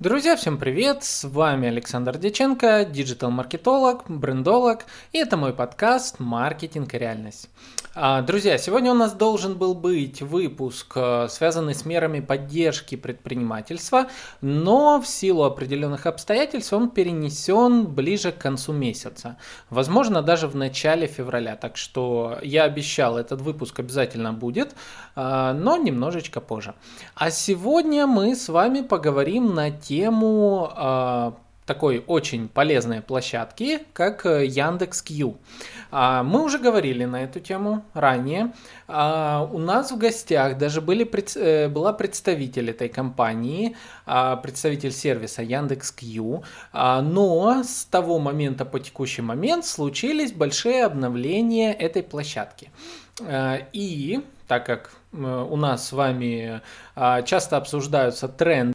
Друзья, всем привет! С вами Александр Деченко, диджитал-маркетолог, брендолог, и это мой подкаст «Маркетинг и реальность». А, друзья, сегодня у нас должен был быть выпуск, э, связанный с мерами поддержки предпринимательства, но в силу определенных обстоятельств он перенесен ближе к концу месяца, возможно даже в начале февраля, так что я обещал, этот выпуск обязательно будет, а, но немножечко позже. А сегодня мы с вами поговорим на тему а, такой очень полезной площадки, как э, Яндекс.Кью. А, мы уже говорили на эту тему ранее. А, у нас в гостях даже были, э, была представитель этой компании, представитель сервиса Яндекс.Кью, но с того момента по текущий момент случились большие обновления этой площадки. И так как э, у нас с вами часто обсуждаются тренды,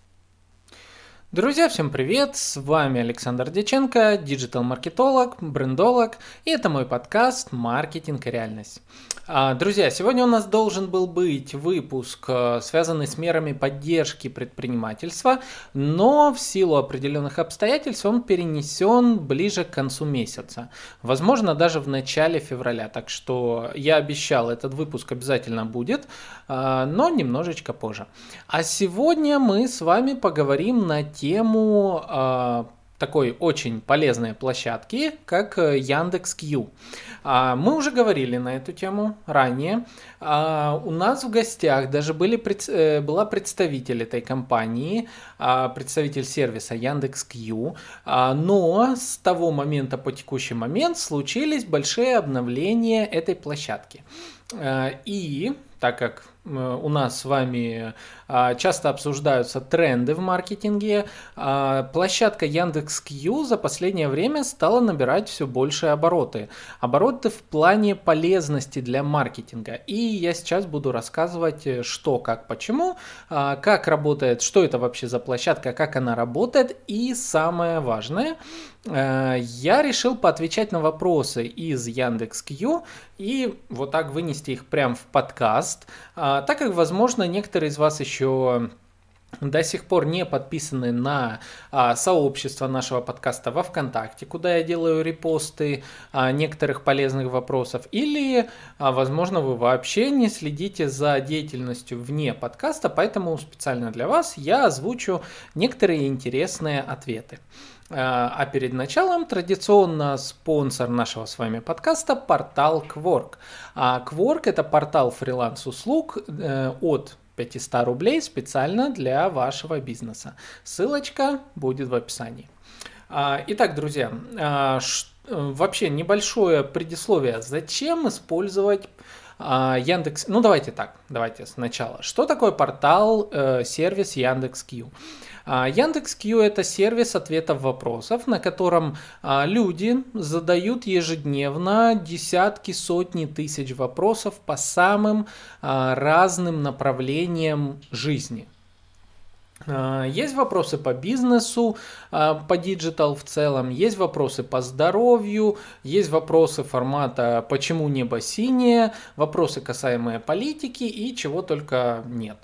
Друзья, всем привет! С вами Александр Деченко, диджитал-маркетолог, брендолог, и это мой подкаст «Маркетинг и реальность». А, друзья, сегодня у нас должен был быть выпуск, э, связанный с мерами поддержки предпринимательства, но в силу определенных обстоятельств он перенесен ближе к концу месяца, возможно даже в начале февраля, так что я обещал, этот выпуск обязательно будет, э, но немножечко позже. А сегодня мы с вами поговорим на тему э, такой очень полезной площадки, как Яндекс.Кью. А, мы уже говорили на эту тему ранее. А, у нас в гостях даже были, э, была представитель этой компании, а, представитель сервиса Яндекс.Кью, но с того момента по текущий момент случились большие обновления этой площадки. И так как у нас с вами а, часто обсуждаются тренды в маркетинге, а, площадка Яндекс.Кью за последнее время стала набирать все больше обороты. Обороты в плане полезности для маркетинга. И я сейчас буду рассказывать, э, что, как, почему, а, как работает, что это вообще за площадка, как она работает. И самое важное, э, я решил поотвечать на вопросы из Яндекс.Кью и вот так вынести их прямо в подкаст, так как, возможно, некоторые из вас еще до сих пор не подписаны на а, сообщество нашего подкаста во ВКонтакте, куда я делаю репосты а, некоторых полезных вопросов, или, а, возможно, вы вообще не следите за деятельностью вне подкаста, поэтому специально для вас я озвучу некоторые интересные ответы. А, а перед началом традиционно спонсор нашего с вами подкаста портал Quark. А Quark это портал фриланс-услуг э, от 500 рублей специально для вашего бизнеса. Ссылочка будет в описании. А, итак, друзья, а, вообще небольшое предисловие. Зачем использовать Яндекс? Ну, давайте так, давайте сначала. Что такое портал, э, сервис Яндекс.Кью? А, Яндекс.Кью это сервис ответов вопросов, на котором а, люди задают ежедневно десятки, сотни тысяч вопросов по самым а, разным направлениям жизни. Есть вопросы по бизнесу, по digital в целом, есть вопросы по здоровью, есть вопросы формата «почему небо синее», вопросы касаемые политики и чего только нет.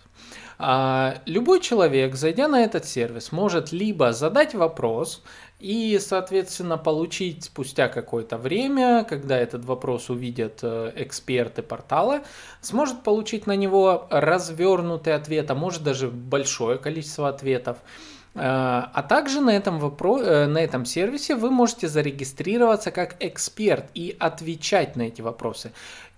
А, любой человек, зайдя на этот сервис, может либо задать вопрос и, соответственно, получить спустя какое-то время, когда этот вопрос увидят э, эксперты портала, сможет получить на него развернутый ответ, а может даже большое количество ответов. А, а также на этом, вопро... Э, на этом сервисе вы можете зарегистрироваться как эксперт и отвечать на эти вопросы.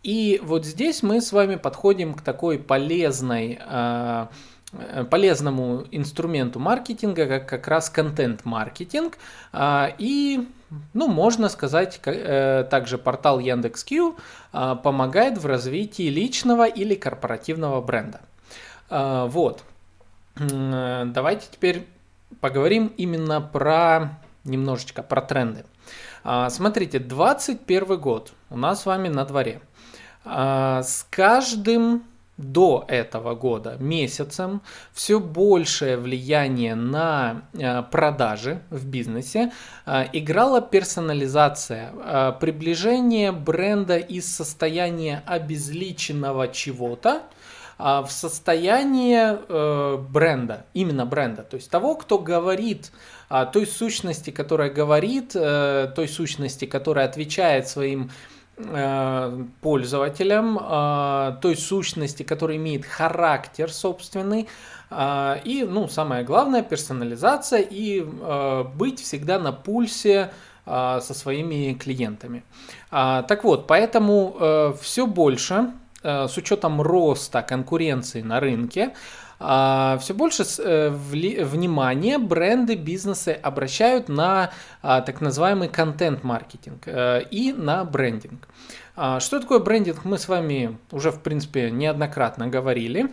И вот здесь мы с вами подходим к такой полезной а, э, полезному инструменту маркетинга, как как раз контент-маркетинг. А, и, ну, можно сказать, э, также портал Яндекс.Кью помогает в развитии личного или корпоративного бренда. Вот. Давайте теперь поговорим именно про немножечко про тренды. А, смотрите, 21 год у нас с вами на дворе. А, с каждым до этого года месяцем все большее влияние на а, продажи в бизнесе играла персонализация, приближение бренда из состояния обезличенного чего-то а, в состояние э, бренда, именно бренда, то есть того, кто говорит а, той сущности, которая говорит, э, той сущности, которая отвечает своим пользователям, а, той сущности, которая имеет характер собственный, а, и, ну, самое главное, персонализация и быть всегда на пульсе со своими клиентами. Так вот, поэтому э, все больше, с учетом роста конкуренции на рынке, а, все больше э, внимания бренды, бизнесы обращают на а, так называемый контент-маркетинг э, и на брендинг. А, что такое брендинг, мы с вами уже, в принципе, неоднократно говорили.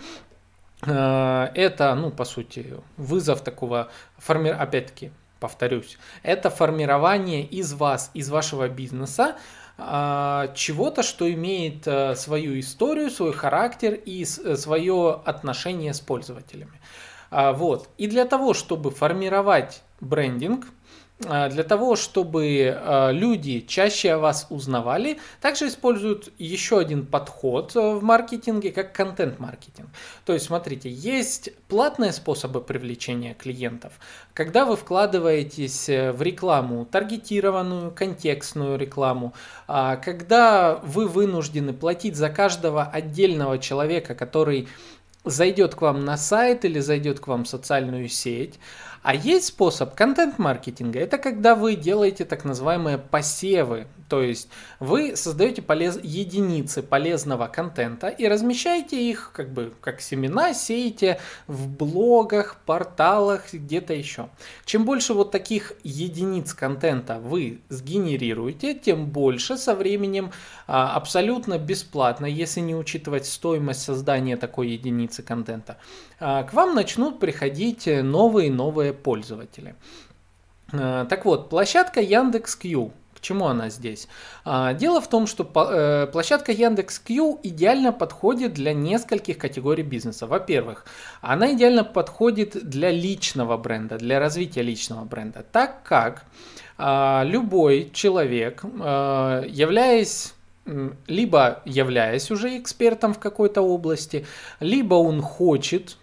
Это, ну, по сути, вызов такого, форми... опять-таки, повторюсь, это формирование из вас, из вашего бизнеса, чего-то, что имеет э, свою историю, свой характер и э, свое отношение с пользователями. А, вот. И для того, чтобы формировать брендинг, а, для того, чтобы а, люди чаще вас узнавали, также используют еще один подход э, в маркетинге, как контент-маркетинг. То есть, смотрите, есть платные способы привлечения клиентов. Когда вы вкладываетесь э, в рекламу, таргетированную, контекстную рекламу, а, когда вы вынуждены платить за каждого отдельного человека, который зайдет к вам на сайт или зайдет к вам в социальную сеть, а есть способ контент-маркетинга. Это когда вы делаете так называемые посевы. То есть вы создаете полез... единицы полезного контента и размещаете их как бы как семена, сеете в блогах, порталах, где-то еще. Чем больше вот таких единиц контента вы сгенерируете, тем больше со временем а, абсолютно бесплатно, если не учитывать стоимость создания такой единицы контента, а, к вам начнут приходить новые и новые пользователи. Э, так вот, площадка Яндекс.Кью. К чему она здесь? А, дело в том, что э, площадка Яндекс.Кью идеально подходит для нескольких категорий бизнеса. Во-первых, она идеально подходит для личного бренда, для развития личного бренда, так как а, любой человек, э, являясь либо являясь уже экспертом в какой-то области, либо он хочет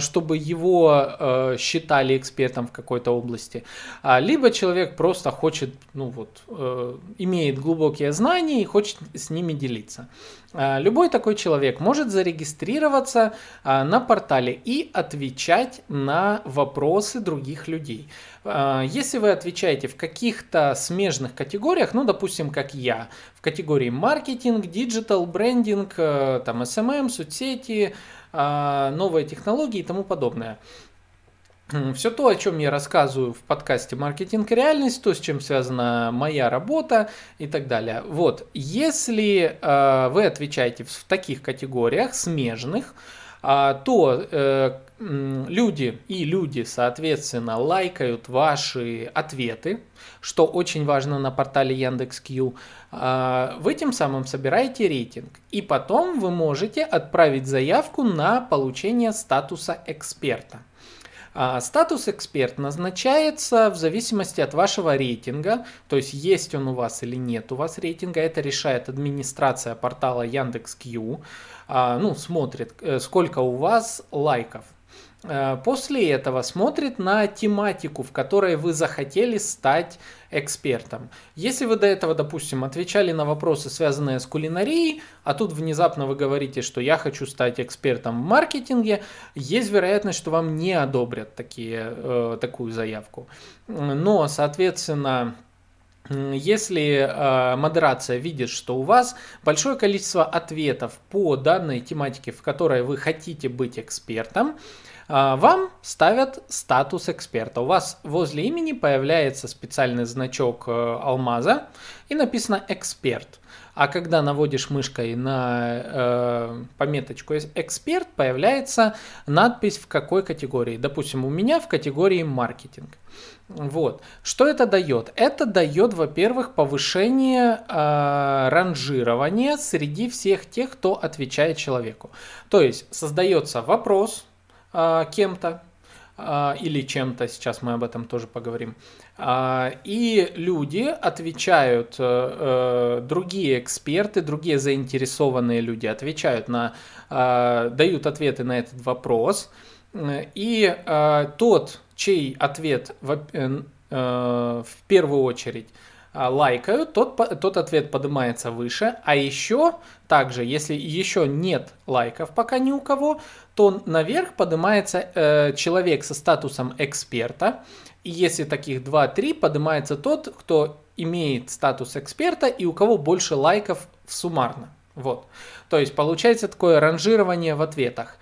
чтобы его э, считали экспертом в какой-то области, а либо человек просто хочет, ну вот, э, имеет глубокие знания и хочет с ними делиться. А любой такой человек может зарегистрироваться а, на портале и отвечать на вопросы других людей. Если вы отвечаете в каких-то смежных категориях, ну, допустим, как я, в категории маркетинг, digital, брендинг, там, SMM, соцсети, а, новые технологии и тому подобное. Все то, о чем я рассказываю в подкасте «Маркетинг и реальность», то, с чем связана моя работа и так далее. Вот, если э, вы отвечаете в таких категориях смежных, э, то э, люди и люди, соответственно, лайкают ваши ответы, что очень важно на портале Яндекс.Кью. А, вы тем самым собираете рейтинг. И потом вы можете отправить заявку на получение статуса эксперта. А, статус эксперт назначается в зависимости от вашего рейтинга, то есть есть он у вас или нет у вас рейтинга, это решает администрация портала Яндекс.Кью, а, ну, смотрит, э, сколько у вас лайков. После этого смотрит на тематику, в которой вы захотели стать экспертом. Если вы до этого, допустим, отвечали на вопросы, связанные с кулинарией, а тут внезапно вы говорите, что я хочу стать экспертом в маркетинге, есть вероятность, что вам не одобрят такие, э, такую заявку. Но, соответственно, если э, модерация видит, что у вас большое количество ответов по данной тематике, в которой вы хотите быть экспертом, вам ставят статус эксперта. У вас возле имени появляется специальный значок э, алмаза и написано «эксперт». А когда наводишь мышкой на э, пометочку «эксперт», появляется надпись в какой категории. Допустим, у меня в категории «маркетинг». Вот. Что это дает? Это дает, во-первых, повышение э, ранжирования среди всех тех, кто отвечает человеку. То есть создается вопрос, а, кем-то, или чем-то, сейчас мы об этом тоже поговорим. И люди отвечают, другие эксперты, другие заинтересованные люди отвечают на, дают ответы на этот вопрос. И тот, чей ответ в, в первую очередь а, лайкают, тот, тот ответ поднимается выше. А еще, также, если еще нет лайков пока ни у кого, то наверх поднимается э, человек со статусом эксперта. И если таких 2-3, поднимается тот, кто имеет статус эксперта и у кого больше лайков суммарно. Вот. То есть получается такое ранжирование в ответах.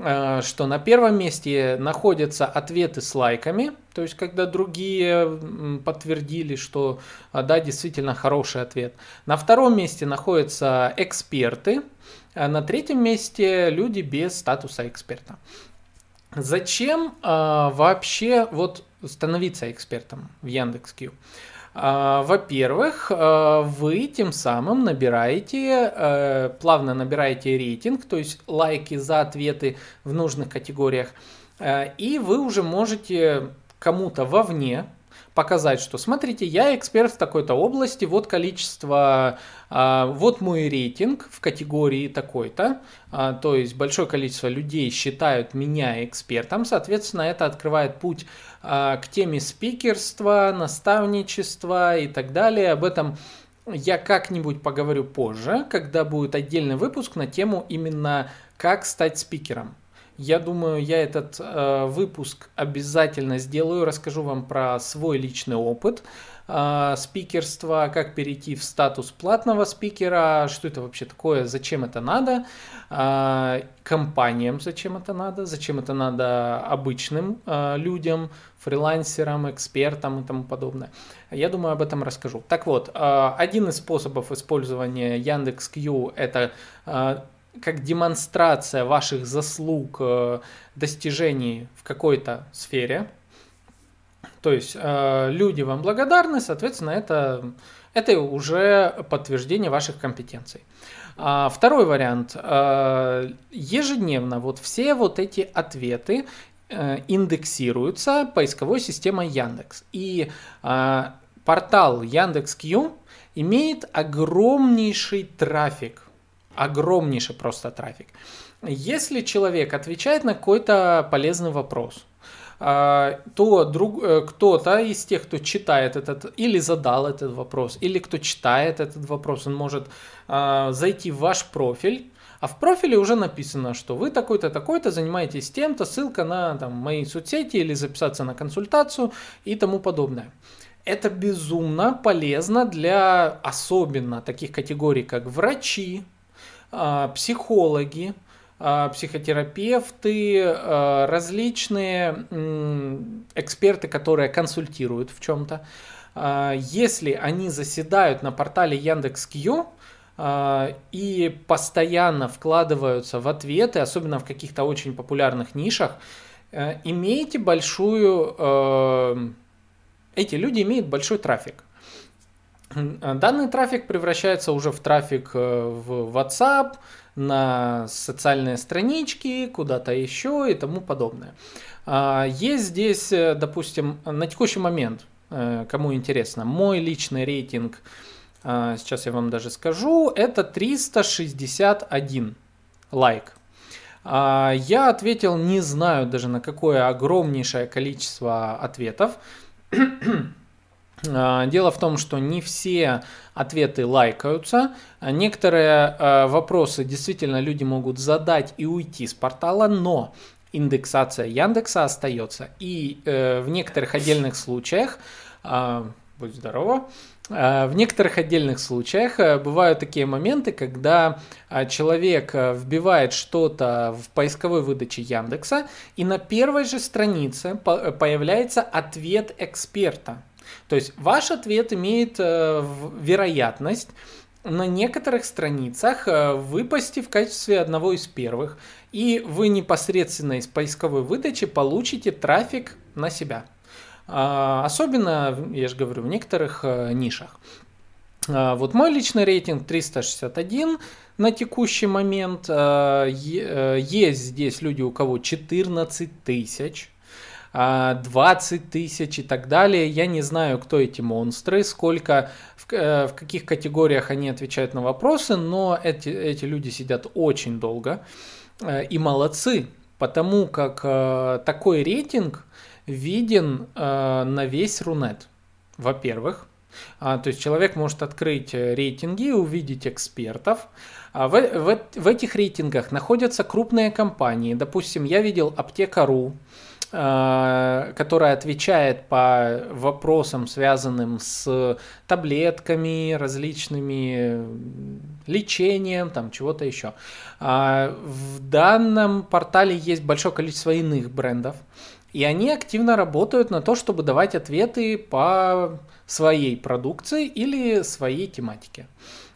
Э, что на первом месте находятся ответы с лайками, то есть когда другие подтвердили, что а, да, действительно хороший ответ. На втором месте находятся эксперты, а на третьем месте люди без статуса эксперта. Зачем э, вообще вот становиться экспертом в Яндекс.Кью? А, во-первых, а, вы тем самым набираете, э, плавно набираете рейтинг, то есть лайки за ответы в нужных категориях, э, и вы уже можете кому-то вовне показать, что смотрите, я эксперт в такой-то области, вот количество, а, вот мой рейтинг в категории такой-то, а, то есть большое количество людей считают меня экспертом, соответственно, это открывает путь а, к теме спикерства, наставничества и так далее. Об этом я как-нибудь поговорю позже, когда будет отдельный выпуск на тему именно как стать спикером. Я думаю, я этот э, выпуск обязательно сделаю, расскажу вам про свой личный опыт э, спикерства, как перейти в статус платного спикера, что это вообще такое, зачем это надо, э, компаниям зачем это надо, зачем это надо обычным э, людям, фрилансерам, экспертам и тому подобное. Я думаю, об этом расскажу. Так вот, э, один из способов использования Яндекс.Кью это э, как демонстрация ваших заслуг, э, достижений в какой-то сфере. То есть э, люди вам благодарны, соответственно, это, это уже подтверждение ваших компетенций. А второй вариант. Э, ежедневно вот все вот эти ответы индексируются поисковой системой Яндекс. И портал Яндекс.Кью имеет огромнейший трафик огромнейший просто трафик. Если человек отвечает на какой-то полезный вопрос, а, то друг, э, кто-то из тех, кто читает этот, или задал этот вопрос, или кто читает этот вопрос, он может а, зайти в ваш профиль, а в профиле уже написано, что вы такой-то, такой-то, занимаетесь тем-то, ссылка на там, мои соцсети или записаться на консультацию и тому подобное. Это безумно полезно для особенно таких категорий, как врачи, психологи, а, психотерапевты, а, различные эксперты, которые консультируют в чем-то. Если они заседают на портале Яндекс.Кью, и постоянно вкладываются в ответы, особенно в каких-то очень популярных нишах, имеете большую... Эти люди имеют большой трафик. Данный трафик превращается уже в трафик э, в WhatsApp, на социальные странички, куда-то еще и тому подобное. А, есть здесь, э, допустим, на текущий момент, э, кому интересно, мой личный рейтинг, сейчас я вам даже скажу, это 361 лайк. А, я ответил, не знаю даже на какое огромнейшее количество ответов. А, дело в том, что не все ответы лайкаются. Некоторые а, вопросы действительно люди могут задать и уйти с портала, но индексация Яндекса остается. И э, в некоторых отдельных случаях, э, будь здорово, э, в некоторых отдельных случаях э, бывают такие моменты, когда человек вбивает что-то в поисковой выдаче Яндекса, и на первой же странице появляется ответ эксперта. То есть ваш ответ имеет э, вероятность на некоторых страницах э, выпасть в качестве одного из первых, и вы непосредственно из поисковой выдачи получите трафик на себя. А, особенно, я же говорю, в некоторых э, нишах. А, вот мой личный рейтинг 361 на текущий момент. Есть здесь люди, у кого 14 тысяч. 20 тысяч и так далее. Я не знаю, кто эти монстры, сколько, в, э, в каких категориях они отвечают на вопросы, но эти, эти люди сидят очень долго э, и молодцы, потому как э, такой рейтинг виден на весь Рунет. Во-первых, а, то есть человек может открыть рейтинги и увидеть экспертов. А в, в, в этих рейтингах находятся крупные компании. Допустим, я видел Аптека.ру, которая отвечает по вопросам, связанным с таблетками, различными лечением, там чего-то еще. А в данном портале есть большое количество иных брендов, и они активно работают на то, чтобы давать ответы по своей продукции или своей тематике.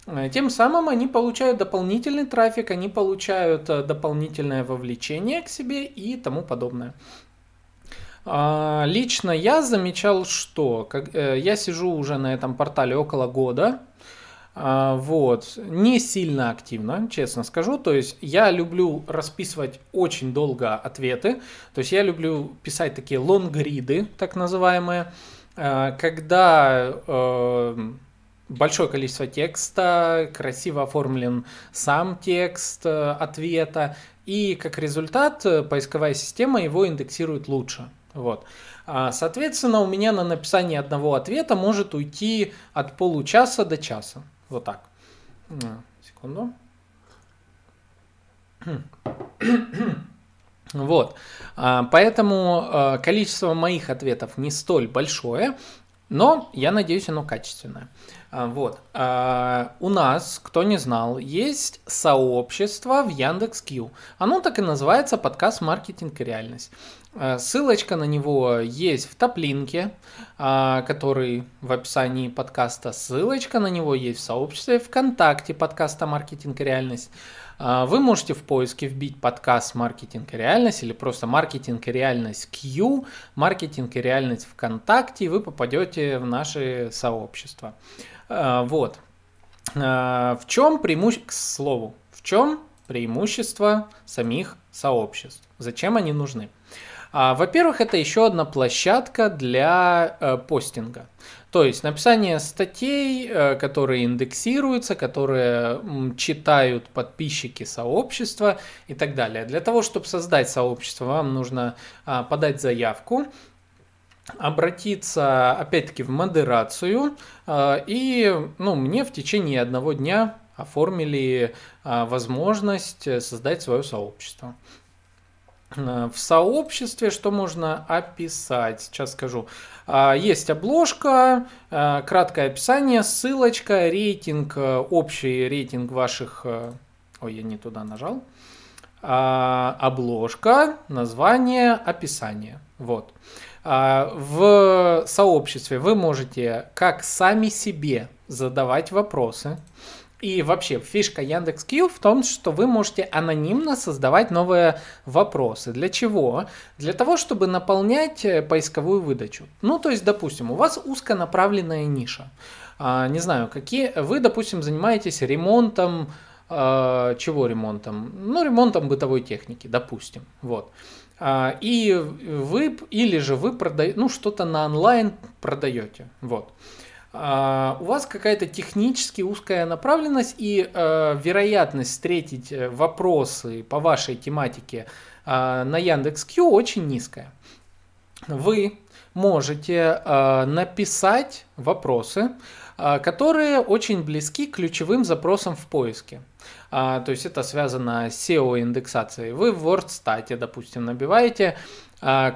Э, тем самым они получают дополнительный трафик, они получают э, дополнительное вовлечение к себе и тому подобное. А, лично я замечал, что э, я сижу уже на этом портале около года, а, вот, не сильно активно, честно скажу. То есть я люблю расписывать очень долго ответы. То есть я люблю писать такие лонгриды, так называемые, а, когда э, большое количество текста, красиво оформлен сам текст э, ответа, и как результат поисковая система его индексирует лучше. Вот. А, соответственно, у меня на написание одного ответа может уйти от получаса до часа. Вот так. Секунду. Вот. А, поэтому а, количество моих ответов не столь большое, но я надеюсь, оно качественное. Вот. У нас, кто не знал, есть сообщество в Яндекс.Кью. Оно так и называется подкаст «Маркетинг и реальность». Э, ссылочка на него есть в топлинке, а, который в описании подкаста. Ссылочка на него есть в сообществе ВКонтакте подкаста «Маркетинг и реальность». А, вы можете в поиске вбить подкаст «Маркетинг и реальность» или просто «Маркетинг и реальность Q», «Маркетинг и реальность ВКонтакте», и вы попадете в наше сообщество. А, вот. В чем преимущество, к слову, в чем преимущество самих сообществ? Зачем они нужны? А, во-первых, это еще одна площадка для э, постинга. То есть написание статей, э, которые индексируются, которые читают подписчики сообщества и так далее. Для того, чтобы создать сообщество, вам нужно а, подать заявку, обратиться опять-таки в модерацию э, и ну, мне в течение одного дня оформили возможность создать свое сообщество. Э, в сообществе что можно описать? Сейчас скажу. А, есть обложка, э, краткое описание, ссылочка, рейтинг, э, общий рейтинг ваших... Ой, я не туда нажал. А, обложка, название, описание. Вот. А, в сообществе вы можете как сами себе задавать вопросы, и вообще, фишка Яндекс.Кью в том, что вы можете анонимно создавать новые вопросы. Для чего? Для того, чтобы наполнять э, поисковую выдачу. Ну, то есть, допустим, у вас узконаправленная ниша. А, не знаю, какие... Вы, допустим, занимаетесь ремонтом... А, чего ремонтом? Ну, ремонтом бытовой техники, допустим. Вот. А, и вы, или же вы продаете, ну, что-то на онлайн продаете. Вот. А, у вас какая-то технически узкая направленность и э, вероятность встретить э, вопросы по вашей тематике э, на Яндекс.Кью очень низкая. Вы можете э, написать вопросы, которые очень близки к ключевым запросам в поиске. А, то есть это связано с SEO-индексацией. Вы в WordStat, допустим, набиваете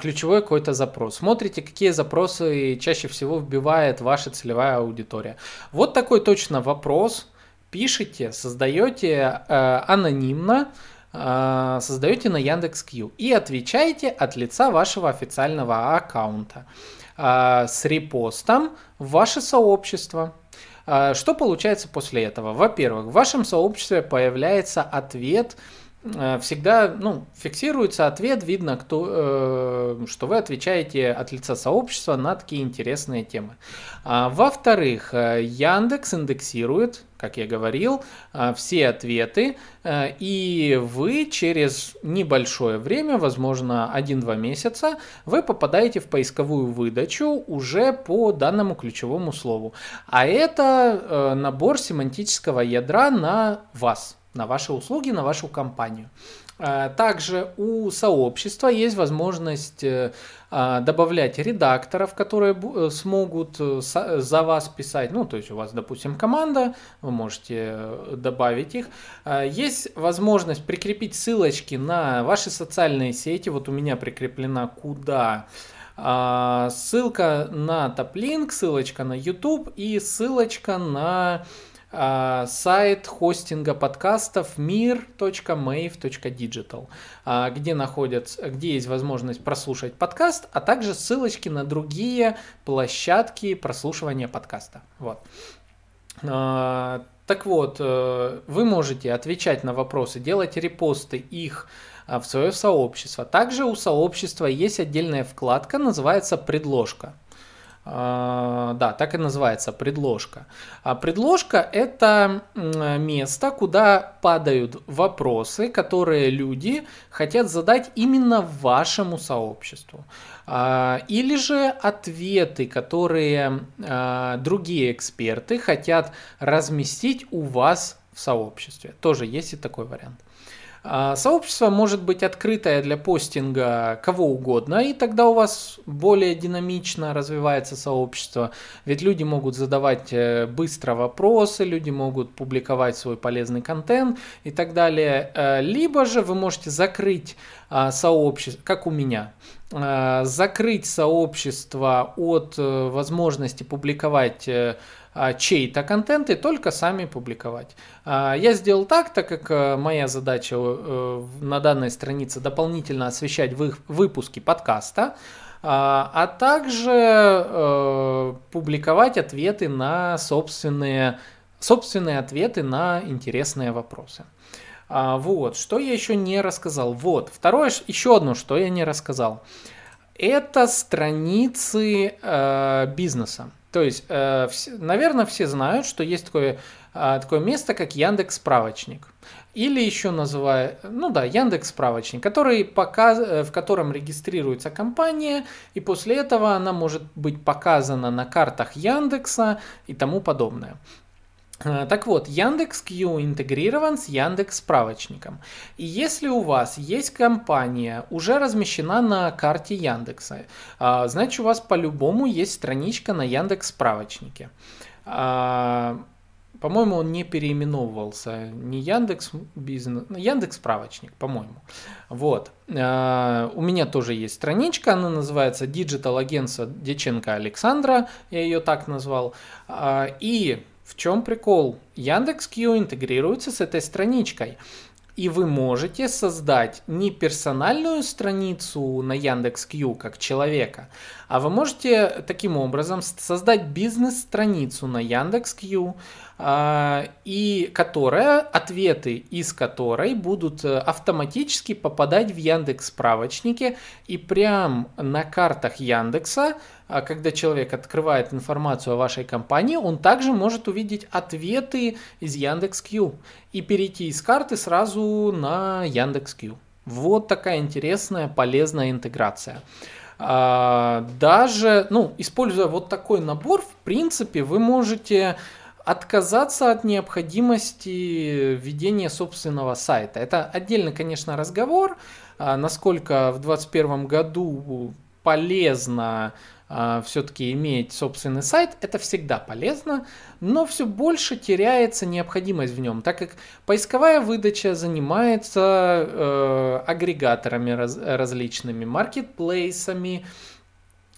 ключевой какой-то запрос. Смотрите, какие запросы чаще всего вбивает ваша целевая аудитория. Вот такой точно вопрос. Пишите, создаете э, анонимно, э, создаете на Яндекс.Кью и отвечаете от лица вашего официального аккаунта с репостом в ваше сообщество. Что получается после этого? Во-первых, в вашем сообществе появляется ответ э, всегда ну, фиксируется ответ, видно, кто, э, что вы отвечаете от лица сообщества на такие интересные темы. А, во-вторых, э, Яндекс индексирует, как я говорил, все ответы, и вы через небольшое время, возможно 1-2 месяца, вы попадаете в поисковую выдачу уже по данному ключевому слову. А это набор семантического ядра на вас на ваши услуги, на вашу компанию. Э, также у сообщества есть возможность э, а, добавлять редакторов, которые э, смогут за вас писать. Ну, то есть у вас, допустим, команда, вы можете добавить их. Есть возможность прикрепить ссылочки на ваши социальные сети. Вот у меня прикреплена куда а, ссылка на топлинк, ссылочка на YouTube и ссылочка на сайт хостинга подкастов mir.mave.digital, а, где находятся, где есть возможность прослушать подкаст, а также ссылочки на другие площадки прослушивания подкаста. Вот. А, так вот, э, вы можете отвечать на вопросы, делать репосты их в свое сообщество. Также у сообщества есть отдельная вкладка, называется «Предложка». А, да, так и называется предложка. А предложка это место, куда падают вопросы, которые люди хотят задать именно вашему сообществу. А, или же ответы, которые другие эксперты хотят разместить у вас в сообществе. Тоже есть и такой вариант. А, сообщество может быть открытое для постинга кого угодно, и тогда у вас более динамично развивается сообщество. Ведь люди могут задавать э, быстро вопросы, люди могут публиковать свой полезный контент и так далее. Э, либо же вы можете закрыть а, сообщество, как у меня, закрыть сообщество от э, возможности публиковать а, чей-то контент и только сами публиковать. А, я сделал так, так как э, моя задача э, на данной странице дополнительно освещать выпуски подкаста, а, а также э, публиковать ответы на собственные, собственные ответы на интересные вопросы. Вот, что я еще не рассказал. Вот, второе, еще одно, что я не рассказал. Это страницы э, бизнеса. То есть, э, наверное, все знают, что есть такое, э, такое место, как Яндекс Справочник. Или еще называют, ну да, Яндекс Справочник, который показ, э, в котором регистрируется компания, и после этого она может быть показана на картах Яндекса и тому подобное. Э, так вот, Яндекс.Кью интегрирован с Яндекс справочником. И если у вас есть компания, уже размещена на карте Яндекса, э, значит у вас по-любому есть страничка на Яндекс справочнике. Э, по-моему, он не переименовывался. Не Яндекс бизнес, ну, Яндекс справочник, по-моему. Вот. У меня тоже есть страничка, она называется Digital агентство Деченко Александра, я ее так назвал. И в чем прикол? Яндекс.Кью интегрируется с этой страничкой. И вы можете создать не персональную страницу на Яндекс.Кью как человека, а вы можете таким образом создать бизнес-страницу на Яндекс.Кью, и которая, ответы из которой будут э, автоматически попадать в Яндекс справочники и прям на картах Яндекса, а, когда человек открывает информацию о вашей компании, он также может увидеть ответы из Яндекс.Кью и перейти из карты сразу на Яндекс.Кью. Вот такая интересная, полезная интеграция. А, даже, ну, используя вот такой набор, в принципе, вы можете отказаться от необходимости ведения собственного сайта. Это отдельно, конечно, разговор, а, насколько в 2021 году полезно а, все-таки иметь собственный сайт, это всегда полезно, но все больше теряется необходимость в нем, так как поисковая выдача занимается э, агрегаторами раз, различными, маркетплейсами,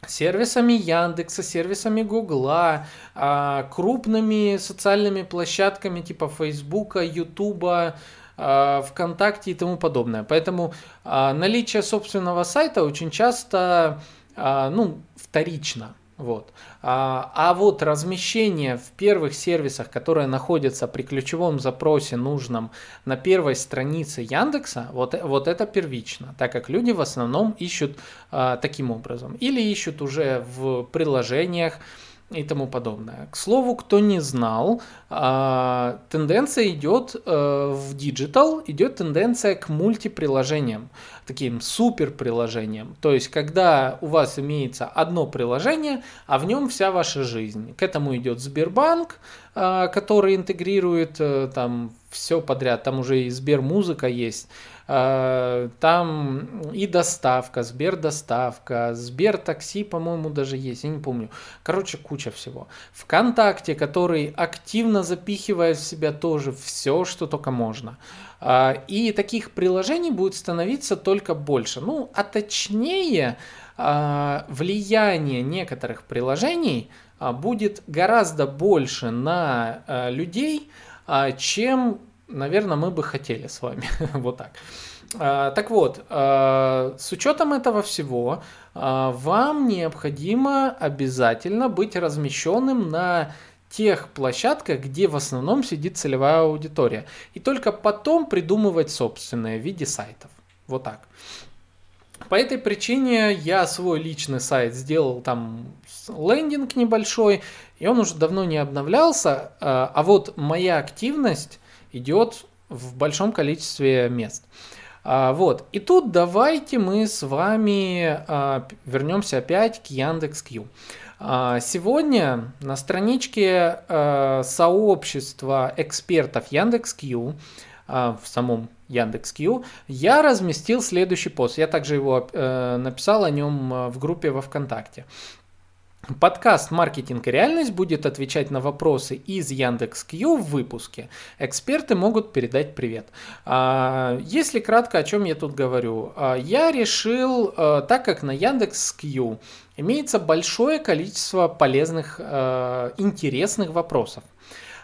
сервисами Яндекса, сервисами Гугла, а, крупными социальными площадками типа Фейсбука, Ютуба, а, ВКонтакте и тому подобное. Поэтому а, наличие собственного сайта очень часто ну, вторично. Вот. А, а вот размещение в первых сервисах, которые находятся при ключевом запросе нужном на первой странице Яндекса, вот, вот это первично, так как люди в основном ищут а, таким образом. Или ищут уже в приложениях, и тому подобное. К слову, кто не знал, а, тенденция идет э, в digital, идет тенденция к мультиприложениям, таким супер приложениям. То есть, когда у вас имеется одно приложение, а в нем вся ваша жизнь. К этому идет Сбербанк, а, который интегрирует э, там все подряд, там уже и Сбермузыка есть. А, там и доставка, Сбер доставка, Сбер такси, по-моему, даже есть, я не помню. Короче, куча всего. ВКонтакте, который активно запихивает в себя тоже все, что только можно. А, и таких приложений будет становиться только больше. Ну, а точнее, а, влияние некоторых приложений будет гораздо больше на людей, чем наверное, мы бы хотели с вами. вот так. А, так вот, а, с учетом этого всего, а, вам необходимо обязательно быть размещенным на тех площадках, где в основном сидит целевая аудитория. И только потом придумывать собственное в виде сайтов. Вот так. По этой причине я свой личный сайт сделал там лендинг небольшой, и он уже давно не обновлялся, а вот моя активность идет в большом количестве мест. А, вот. И тут давайте мы с вами а, вернемся опять к Яндекс.Кью. А, сегодня на страничке сообщества экспертов Яндекс.Кью в самом Яндекс.Кью я разместил следующий пост. Я также его э, написал о нем а, в группе во ВКонтакте. Подкаст «Маркетинг и реальность» будет отвечать на вопросы из Яндекс.Кью в выпуске. Эксперты могут передать привет. А, если кратко, о чем я тут говорю. А, я решил, а, так как на Яндекс.Кью имеется большое количество полезных, интересных вопросов,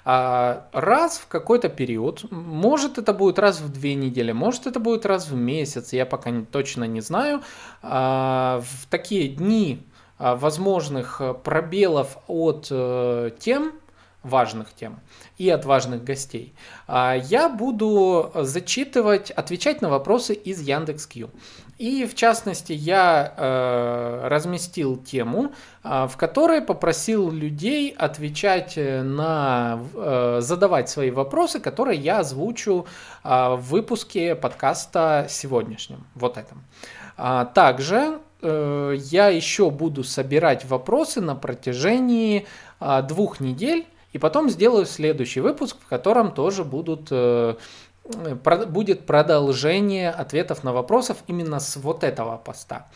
раз в какой-то период, может это будет раз в две недели, может это будет раз в месяц, я пока точно не знаю, в такие дни возможных э, пробелов от э, тем, важных тем и от важных гостей, а, я буду зачитывать, отвечать на вопросы из Яндекс.Кью. И в частности я э, разместил тему, э, в которой попросил людей отвечать на, э, задавать свои вопросы, которые я озвучу э, в выпуске подкаста сегодняшнем, вот этом. А, также Э, я еще буду собирать вопросы на протяжении а, двух недель, и потом сделаю следующий выпуск, в котором тоже будут э, будет продолжение ответов на вопросов именно с вот этого поста.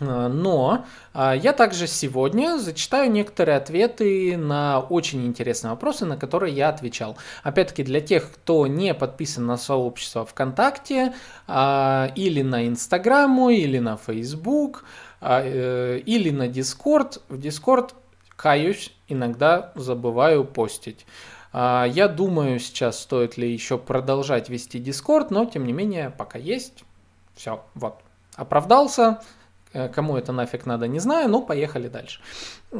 Э, но а, я также сегодня зачитаю некоторые ответы на очень интересные вопросы, на которые я отвечал. Опять-таки для тех, кто не подписан на сообщество ВКонтакте а, или на Инстаграму, или на Фейсбук, а, э, или на Discord. В Discord, каюсь, иногда забываю постить. Я думаю, сейчас стоит ли еще продолжать вести Discord, но тем не менее, пока есть, все, вот, оправдался. Э, кому это нафиг надо, не знаю, но поехали дальше.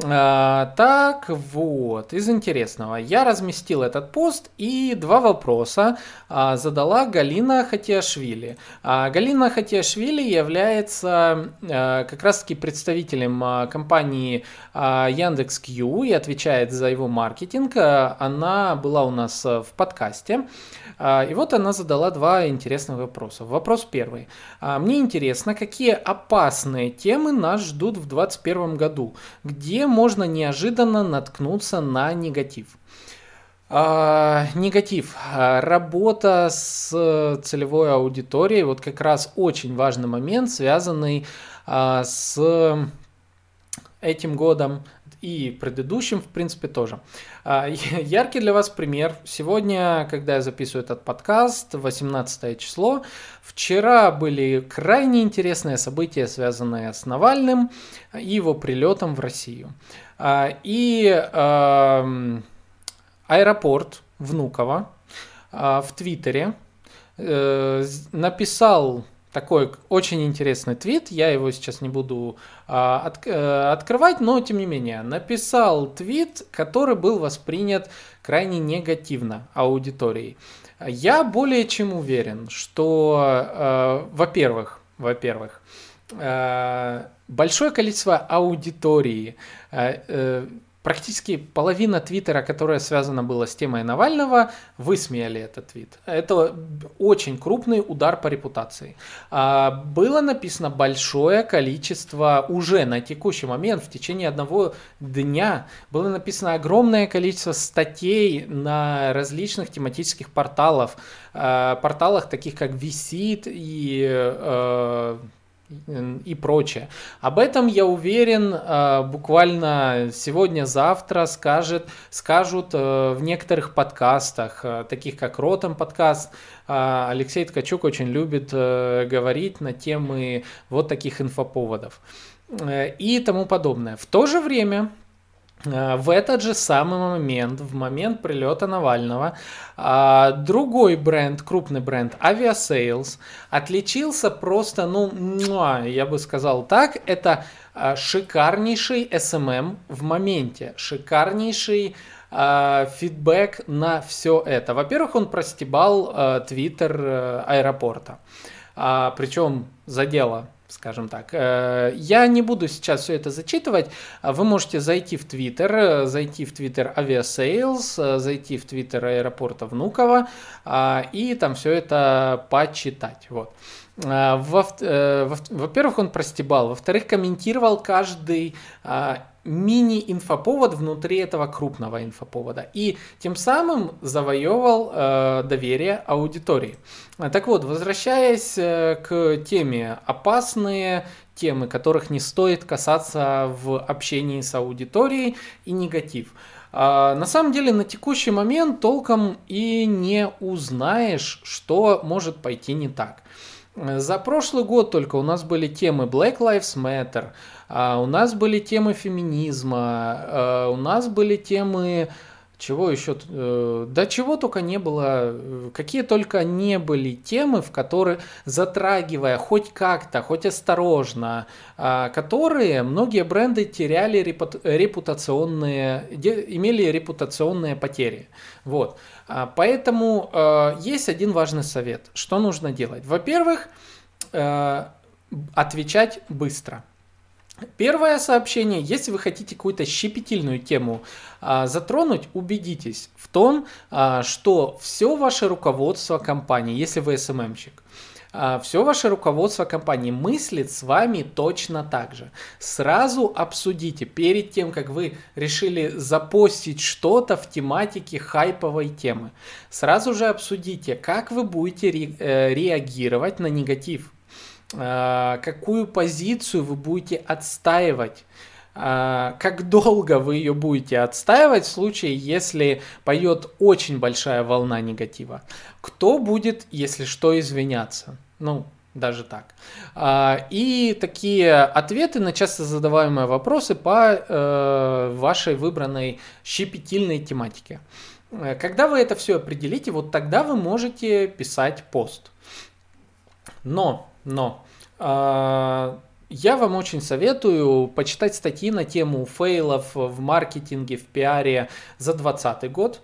А, так вот, из интересного. Я разместил этот пост и два вопроса а, задала Галина Хатиашвили. А, Галина Хатиашвили является а, как раз-таки представителем а, компании а, Яндекс.Кью и отвечает за его маркетинг. Она была у нас в подкасте. А, и вот она задала два интересных вопроса. Вопрос первый. А, мне интересно, какие опасные темы нас ждут в 2021 году, можно неожиданно наткнуться на негатив. А, негатив. Работа с целевой аудиторией. Вот как раз очень важный момент, связанный а, с этим годом, и предыдущим, в принципе, тоже. А, яркий для вас пример. Сегодня, когда я записываю этот подкаст, 18 число, вчера были крайне интересные события, связанные с Навальным и его прилетом в Россию. А, и аэропорт Внуково в Твиттере э, написал такой очень интересный твит, я его сейчас не буду а, от, а, открывать, но тем не менее, написал твит, который был воспринят крайне негативно аудиторией. Я более чем уверен, что, а, во-первых, во-первых, а, большое количество аудитории а, практически половина твиттера, которая связана была с темой Навального, высмеяли этот твит. Это очень крупный удар по репутации. А, было написано большое количество, уже на текущий момент, в течение одного дня, было написано огромное количество статей на различных тематических порталах, а, порталах таких как Visit и э, и прочее. Об этом, я уверен, э, буквально сегодня-завтра скажет, скажут э, в некоторых подкастах, э, таких как Ротом подкаст. Алексей Ткачук очень любит говорить на темы вот таких инфоповодов и тому подобное. В то же время в этот же самый момент, в момент прилета Навального, а, другой бренд, крупный бренд Aviasales отличился просто, ну, я бы сказал так, это а, шикарнейший SMM в моменте, шикарнейший а, фидбэк на все это. Во-первых, он простебал твиттер э, аэропорта, причем за дело скажем так. Э, я не буду сейчас все это зачитывать. Вы можете зайти в Твиттер, э, зайти в Твиттер Aviasales, э, зайти в Твиттер аэропорта Внуково и там все это почитать. Вот. Во-первых, он простебал, во-вторых, комментировал каждый мини-инфоповод внутри этого крупного инфоповода. И тем самым завоевывал э, доверие аудитории. Так вот, возвращаясь э, к теме опасные темы, которых не стоит касаться в общении с аудиторией и негатив. Э, на самом деле на текущий момент толком и не узнаешь, что может пойти не так. За прошлый год только у нас были темы Black Lives Matter, а у нас были темы феминизма, а у нас были темы чего еще? Э, да чего только не было, какие только не были темы, в которые, затрагивая хоть как-то, хоть осторожно, а, которые многие бренды теряли репутационные, имели репутационные потери. Вот. Поэтому э, есть один важный совет. Что нужно делать? Во-первых, э, отвечать быстро – Первое сообщение, если вы хотите какую-то щепетильную тему а, затронуть, убедитесь в том, а, что все ваше руководство компании, если вы СММщик, а, все ваше руководство компании мыслит с вами точно так же. Сразу обсудите перед тем, как вы решили запостить что-то в тематике хайповой темы. Сразу же обсудите, как вы будете ре- э, реагировать на негатив какую позицию вы будете отстаивать, а, как долго вы ее будете отстаивать в случае, если поет очень большая волна негатива. Кто будет, если что, извиняться? Ну, даже так. А, и такие ответы на часто задаваемые вопросы по э, вашей выбранной щепетильной тематике. Э, когда вы это все определите, вот тогда вы можете писать пост. Но но э, я вам очень советую почитать статьи на тему фейлов в маркетинге, в пиаре за 2020 год.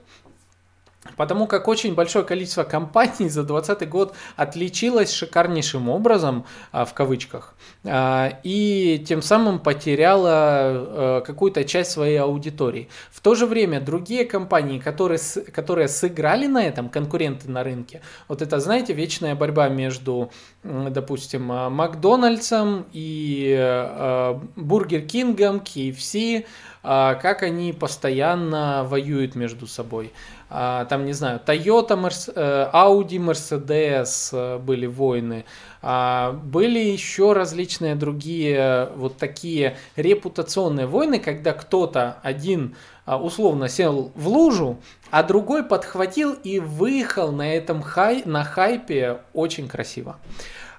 Потому как очень большое количество компаний за 2020 год отличилось шикарнейшим образом, а, в кавычках, а, и тем самым потеряла а, какую-то часть своей аудитории. В то же время другие компании, которые, которые сыграли на этом, конкуренты на рынке, вот это, знаете, вечная борьба между, допустим, Макдональдсом и Бургер Кингом, KFC, как они постоянно воюют между собой. А, там, не знаю, Toyota, э, Audi, Mercedes э, были войны, а, были еще различные другие вот такие репутационные войны, когда кто-то один а, условно сел в лужу, а другой подхватил и выехал на этом хай, на хайпе очень красиво.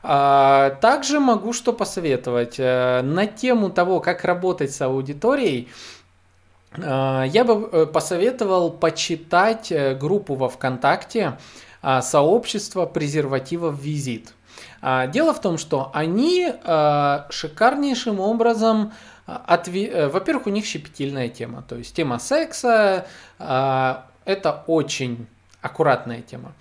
Также могу что посоветовать. Э, на тему того, как работать с аудиторией, а, я бы э, посоветовал почитать э, группу во ВКонтакте а, сообщество презервативов «Визит». Дело в том, что они шикарнейшим образом отве... во-первых, у них щепетильная тема, то есть тема секса это очень аккуратная тема.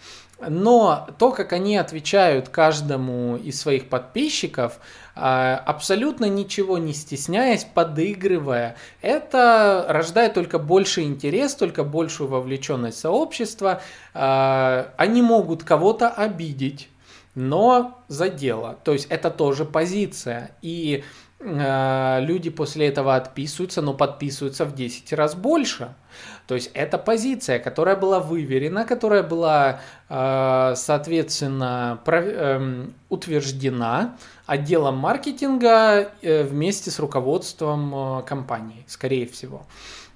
Но то, как они отвечают каждому из своих подписчиков, а, абсолютно ничего не стесняясь, подыгрывая, это рождает только больше интерес, только большую вовлеченность сообщества. А, они могут кого-то обидеть, но за дело. То есть это тоже позиция. И а, люди после этого отписываются, но подписываются в 10 раз больше. То есть это позиция, которая была выверена, которая была, э, соответственно, эм, утверждена отделом маркетинга э, вместе с руководством э, компании, скорее всего.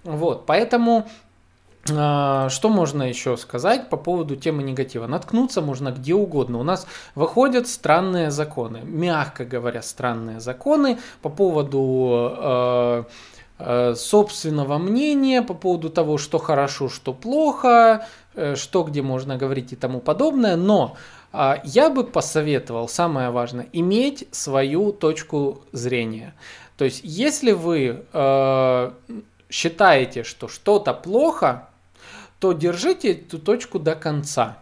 Вот, поэтому что можно еще сказать по поводу темы негатива? Наткнуться можно где угодно. У нас выходят странные законы, мягко говоря, странные законы по поводу Э, собственного мнения по поводу того, что хорошо, что плохо, э, что где можно говорить и тому подобное, но а, я бы посоветовал, самое важное, иметь свою точку зрения. То есть, если вы считаете, что что-то плохо, то держите эту точку до конца.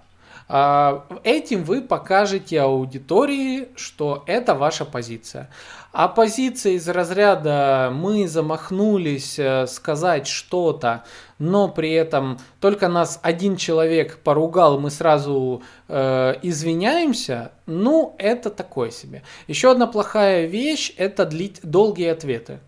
А, этим вы покажете аудитории, что это ваша позиция. А позиция из разряда «мы замахнулись э, сказать что-то», но при этом только нас один человек поругал, мы сразу э, извиняемся, ну, это такое себе. Еще одна плохая вещь – это длить долгие ответы.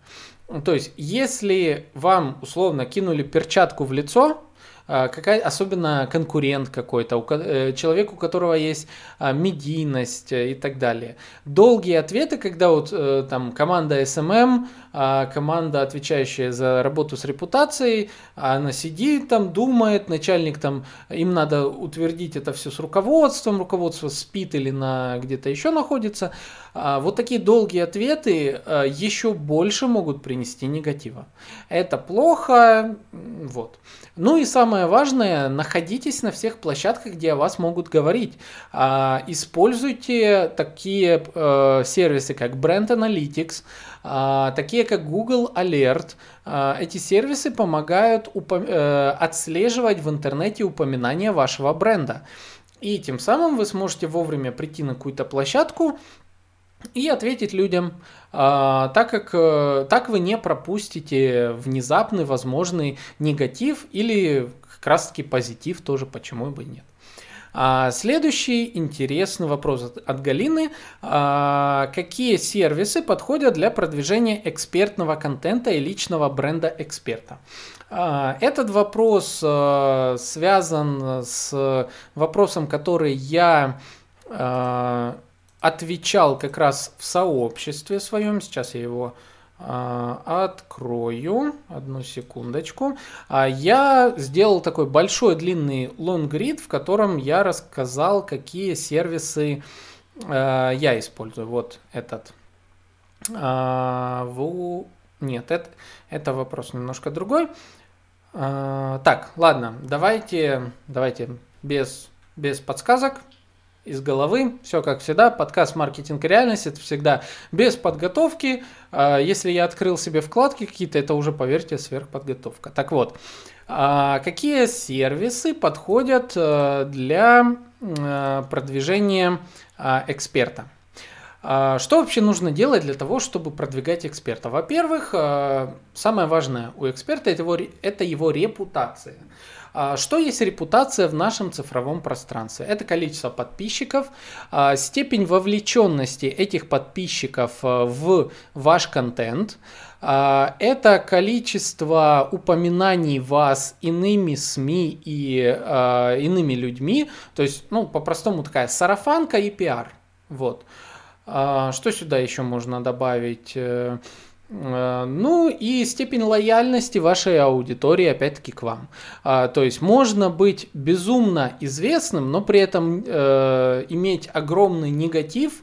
То есть, если вам условно кинули перчатку в лицо, какая, особенно конкурент какой-то, э, человек, у которого есть а, медийность э, и так далее. Долгие ответы, когда вот э, там команда SMM, а, команда, отвечающая за работу с репутацией, она сидит там, думает, начальник там, им надо утвердить это все с руководством, руководство спит или на где-то еще находится. Вот такие долгие ответы еще больше могут принести негатива. Это плохо, вот. Ну и самое важное, находитесь на всех площадках, где о вас могут говорить. А, используйте такие э, сервисы, как Brand Analytics, а, такие как Google Alert. А, эти сервисы помогают э, отслеживать в интернете упоминания вашего бренда. И тем самым вы сможете вовремя прийти на какую-то площадку, и ответить людям, а, так как э, так вы не пропустите внезапный возможный негатив или как раз таки позитив тоже, почему бы нет. А следующий интересный вопрос от Галины. А, какие сервисы подходят для продвижения экспертного контента и личного бренда эксперта? Этот вопрос а, связан с вопросом, который я а, отвечал как раз в сообществе своем. Сейчас я его а, открою. Одну секундочку. А, я сделал такой большой длинный лонгрид, в котором я рассказал, какие сервисы а, я использую. Вот этот. Нет, это, это вопрос немножко другой. Так, ладно, давайте, давайте без, без подсказок из головы. Все как всегда. Подкаст «Маркетинг и реальность» – это всегда без подготовки. А, если я открыл себе вкладки какие-то, это уже, поверьте, сверхподготовка. Так вот, а, какие сервисы подходят э, для э, продвижения а, эксперта? Что вообще нужно делать для того, чтобы продвигать эксперта? Во-первых, э, самое важное у эксперта это его, это его репутация. А, что есть репутация в нашем цифровом пространстве? Это количество подписчиков, а, степень вовлеченности этих подписчиков а, в ваш контент, это количество упоминаний вас иными СМИ и иными людьми, то есть, ну, по-простому такая сарафанка и пиар. Вот. Что сюда еще можно добавить? Э, ну и степень лояльности вашей аудитории опять-таки к вам. А, то есть можно быть безумно известным, но при этом э, иметь огромный негатив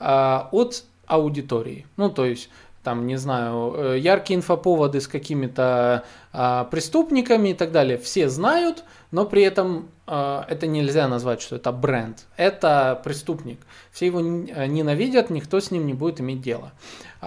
э, от аудитории. Ну то есть там, не знаю, яркие инфоповоды с какими-то а, преступниками и так далее, все знают, но при этом это нельзя назвать, что это бренд. Это преступник. Все его ненавидят, никто с ним не будет иметь дело.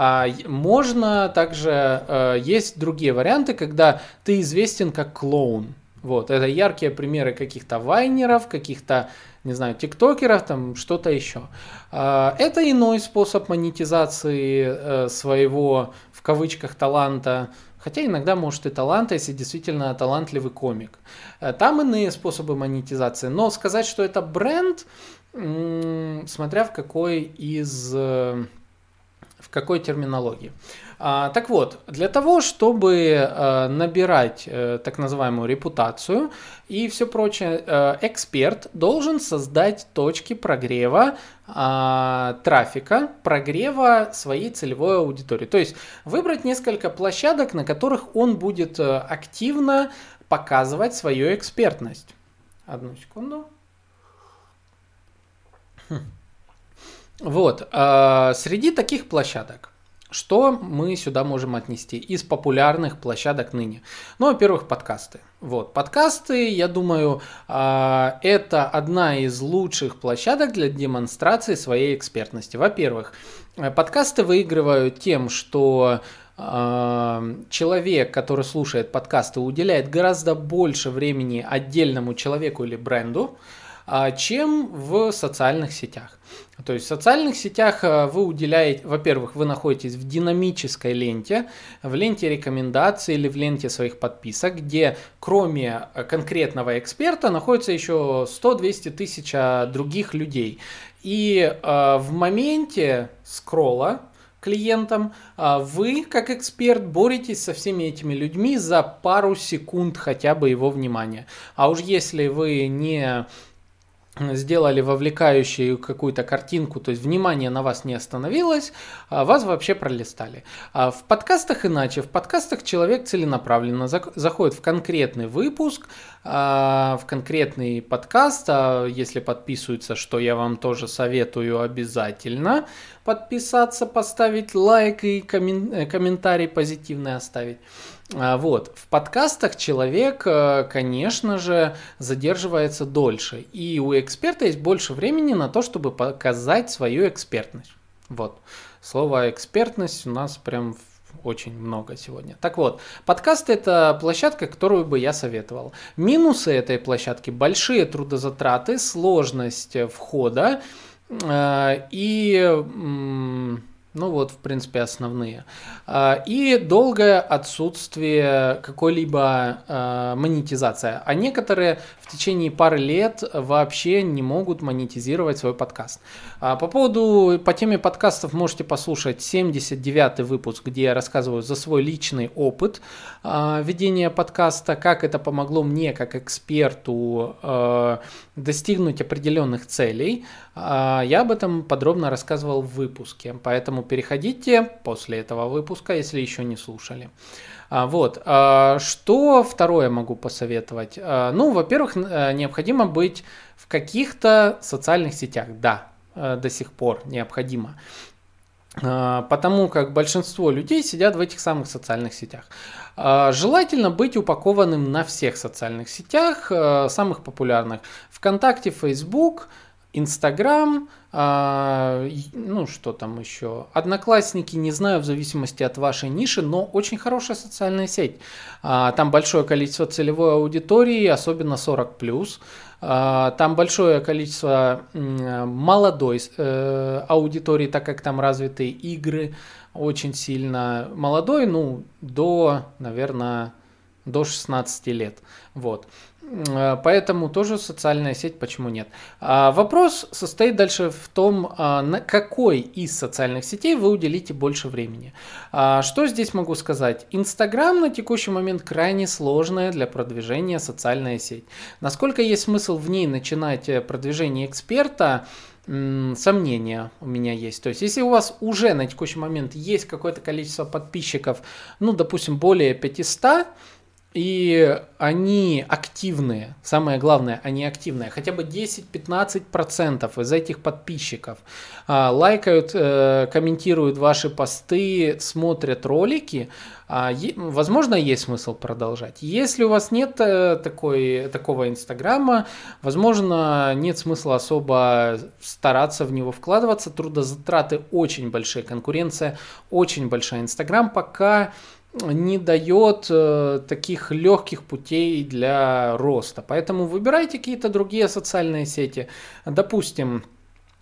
А, можно также, а, есть другие варианты, когда ты известен как клоун. Вот, это яркие примеры каких-то вайнеров, каких-то, не знаю, тиктокеров, там что-то еще. А, это иной способ монетизации э, своего, в кавычках, таланта, Хотя иногда может и талант, если действительно талантливый комик. Э, там иные способы монетизации. Но сказать, что это бренд, смотря в какой из э, в какой терминологии. А, так вот, для того, чтобы а, набирать а, так называемую репутацию и все прочее, а, эксперт должен создать точки прогрева а, трафика, прогрева своей целевой аудитории. То есть выбрать несколько площадок, на которых он будет активно показывать свою экспертность. Одну секунду. Хм. Вот, э, среди таких площадок что мы сюда можем отнести из популярных площадок ныне? Ну, во-первых, подкасты. Вот, подкасты, я думаю, а, это одна из лучших площадок для демонстрации своей экспертности. Во-первых, подкасты выигрывают тем, что а, человек, который слушает подкасты, уделяет гораздо больше времени отдельному человеку или бренду, а, чем в социальных сетях. То есть в социальных сетях а, вы уделяете, во-первых, вы находитесь в динамической ленте, в ленте рекомендаций или в ленте своих подписок, где кроме конкретного эксперта находится еще 100-200 тысяч а, других людей. И э, в моменте скролла клиентам, вы, как эксперт, боретесь со всеми этими людьми за пару секунд хотя бы его внимания. А уж если вы не сделали вовлекающую какую-то картинку, то есть внимание на вас не остановилось, а вас вообще пролистали. А в подкастах иначе. В подкастах человек целенаправленно заходит в конкретный выпуск, а, в конкретный подкаст, если подписываются, что я вам тоже советую обязательно подписаться, поставить лайк и комментарий позитивный оставить. А, вот. В подкастах человек, э, конечно же, задерживается дольше. И у эксперта есть больше времени на то, чтобы показать свою экспертность. Вот. Слово экспертность у нас прям очень много сегодня. Так вот, подкаст это площадка, которую бы я советовал. Минусы этой площадки большие трудозатраты, сложность входа э, и ну вот, в принципе, основные. А, и долгое отсутствие какой-либо а, монетизации. А некоторые в течение пары лет вообще не могут монетизировать свой подкаст. А, по поводу, по теме подкастов можете послушать 79 выпуск, где я рассказываю за свой личный опыт ведения подкаста, как это помогло мне как эксперту достигнуть определенных целей. Я об этом подробно рассказывал в выпуске, Поэтому переходите после этого выпуска, если еще не слушали. А, вот. А, что второе могу посоветовать? А, ну, во-первых, э, необходимо быть в каких-то социальных сетях. Да, э, до сих пор необходимо. Потому как большинство людей сидят в этих самых социальных сетях. Желательно быть упакованным на всех социальных сетях, э, самых популярных. ВКонтакте, Facebook, Инстаграм, а, ну что там еще, Одноклассники, не знаю, в зависимости от вашей ниши, но очень хорошая социальная сеть. А, там большое количество целевой аудитории, особенно 40+. А, там большое количество молодой э, аудитории, так как там развиты игры очень сильно. Молодой, ну, до, наверное, до 16 лет. Вот. Э, поэтому тоже социальная сеть, почему нет. А вопрос состоит дальше в том, а, на какой из социальных сетей вы уделите больше времени. А, что здесь могу сказать? Инстаграм на текущий момент крайне сложная для продвижения социальная сеть. Насколько есть смысл в ней начинать э, продвижение эксперта, сомнения у меня есть. То есть, если у вас уже на текущий момент есть какое-то количество подписчиков, ну, допустим, более 500, и они активные, самое главное, они активные, хотя бы 10-15% из этих подписчиков а, лайкают, э, комментируют ваши посты, смотрят ролики, а, е, возможно, есть смысл продолжать. Если у вас нет э, такой, такого инстаграма, возможно, нет смысла особо стараться в него вкладываться, трудозатраты очень большие, конкуренция очень большая. Инстаграм пока не дает э, таких легких путей для роста. Поэтому выбирайте какие-то другие социальные сети. Допустим,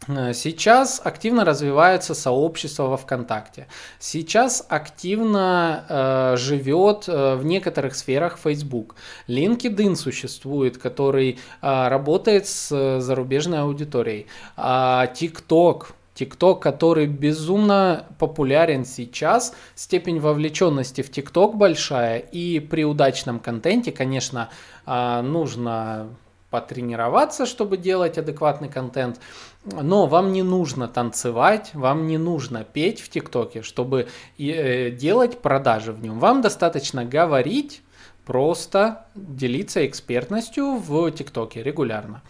э, Сейчас активно развивается сообщество во ВКонтакте. Сейчас активно э, живет э, в некоторых сферах Facebook. LinkedIn существует, который э, работает с зарубежной аудиторией. А TikTok ТикТок, который безумно популярен сейчас, степень вовлеченности в ТикТок большая, и при удачном контенте, конечно, а, нужно потренироваться, чтобы делать адекватный контент, но вам не нужно танцевать, вам не нужно петь в ТикТоке, чтобы э, делать продажи в нем. Вам достаточно говорить, просто делиться экспертностью в ТикТоке регулярно.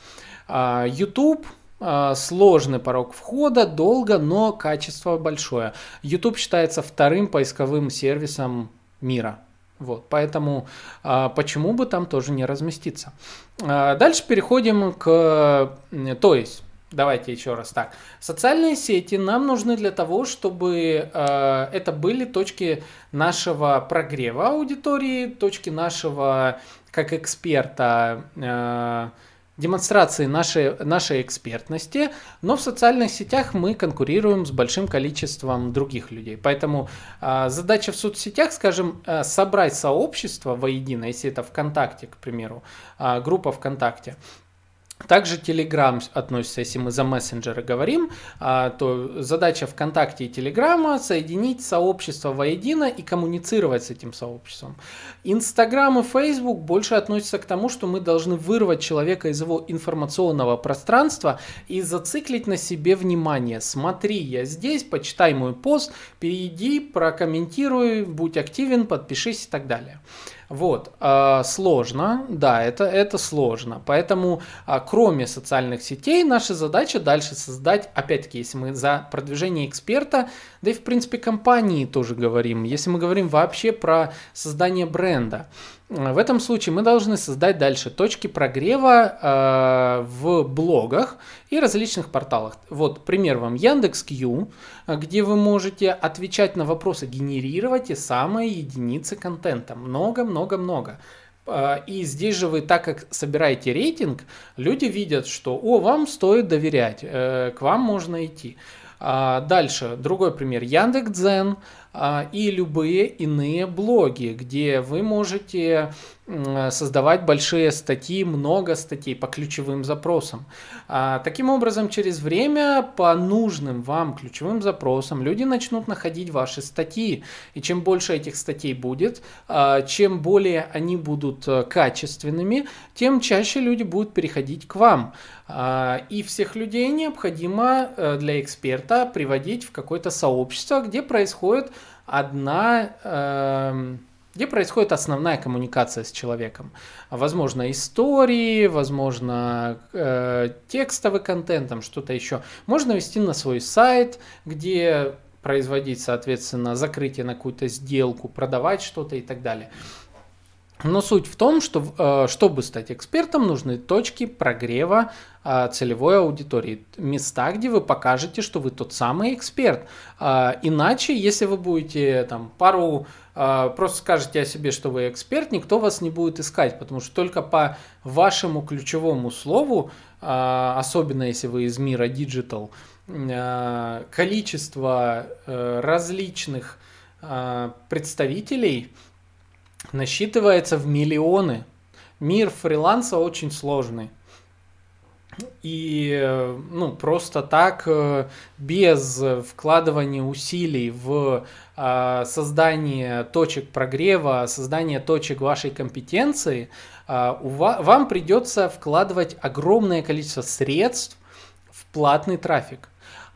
А, YouTube сложный порог входа, долго, но качество большое. YouTube считается вторым поисковым сервисом мира. Вот, поэтому а, почему бы там тоже не разместиться. А, дальше переходим к, то есть, давайте еще раз так. Социальные сети нам нужны для того, чтобы а, это были точки нашего прогрева аудитории, точки нашего как эксперта а, демонстрации нашей, нашей экспертности, но в социальных сетях мы конкурируем с большим количеством других людей. Поэтому э, задача в соцсетях, скажем, э, собрать сообщество воедино, если это ВКонтакте, к примеру, э, группа ВКонтакте, также Telegram относится, если мы за мессенджеры говорим, а, то задача ВКонтакте и Телеграма соединить сообщество воедино и коммуницировать с этим сообществом. Инстаграм и Фейсбук больше относятся к тому, что мы должны вырвать человека из его информационного пространства и зациклить на себе внимание. Смотри, я здесь, почитай мой пост, перейди, прокомментируй, будь активен, подпишись и так далее. Вот, э, сложно, да, это, это сложно. Поэтому, э, кроме социальных сетей, наша задача дальше создать, опять-таки, если мы за продвижение эксперта, да и в принципе компании тоже говорим, если мы говорим вообще про создание бренда, в этом случае мы должны создать дальше точки прогрева э, в блогах и различных порталах. Вот пример вам Яндекс.Кью, где вы можете отвечать на вопросы, генерировать те самые единицы контента. Много-много-много. Э, и здесь же вы, так как собираете рейтинг, люди видят, что о, вам стоит доверять, э, к вам можно идти. А дальше, другой пример. Яндекс.Дзен и любые иные блоги, где вы можете создавать большие статьи, много статей по ключевым запросам. А, таким образом, через время по нужным вам ключевым запросам люди начнут находить ваши статьи. И чем больше этих статей будет, а, чем более они будут э, качественными, тем чаще люди будут переходить к вам. И всех людей необходимо э, для эксперта приводить в какое-то сообщество, где происходит одна, эм, где происходит основная коммуникация с человеком. Возможно, истории, возможно, э, текстовый контент, там что-то еще. Можно вести на свой сайт, где производить, соответственно, закрытие на какую-то сделку, продавать что-то и так далее. Но суть в том, что э, чтобы стать экспертом, нужны точки прогрева э, целевой аудитории. Места, где вы покажете, что вы тот самый эксперт. Э, иначе, если вы будете там пару просто скажете о себе, что вы эксперт, никто вас не будет искать, потому что только по вашему ключевому слову, особенно если вы из мира digital, количество различных представителей – насчитывается в миллионы. Мир фриланса очень сложный. И ну, просто так, э, без вкладывания усилий в а, создание точек прогрева, создание точек вашей компетенции, а, вам придется вкладывать огромное количество средств в платный трафик.